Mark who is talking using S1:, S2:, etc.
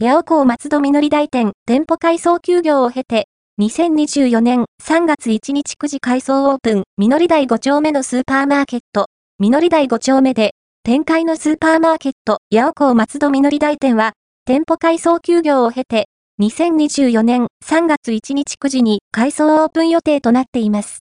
S1: 八尾港松戸みのり大店店舗改装休業を経て、2024年3月1日9時改装オープン、みのり台5丁目のスーパーマーケット、みのり台5丁目で、展開のスーパーマーケット、八尾港松戸みのり大店は、店舗改装休業を経て、2024年3月1日9時に改装オープン予定となっています。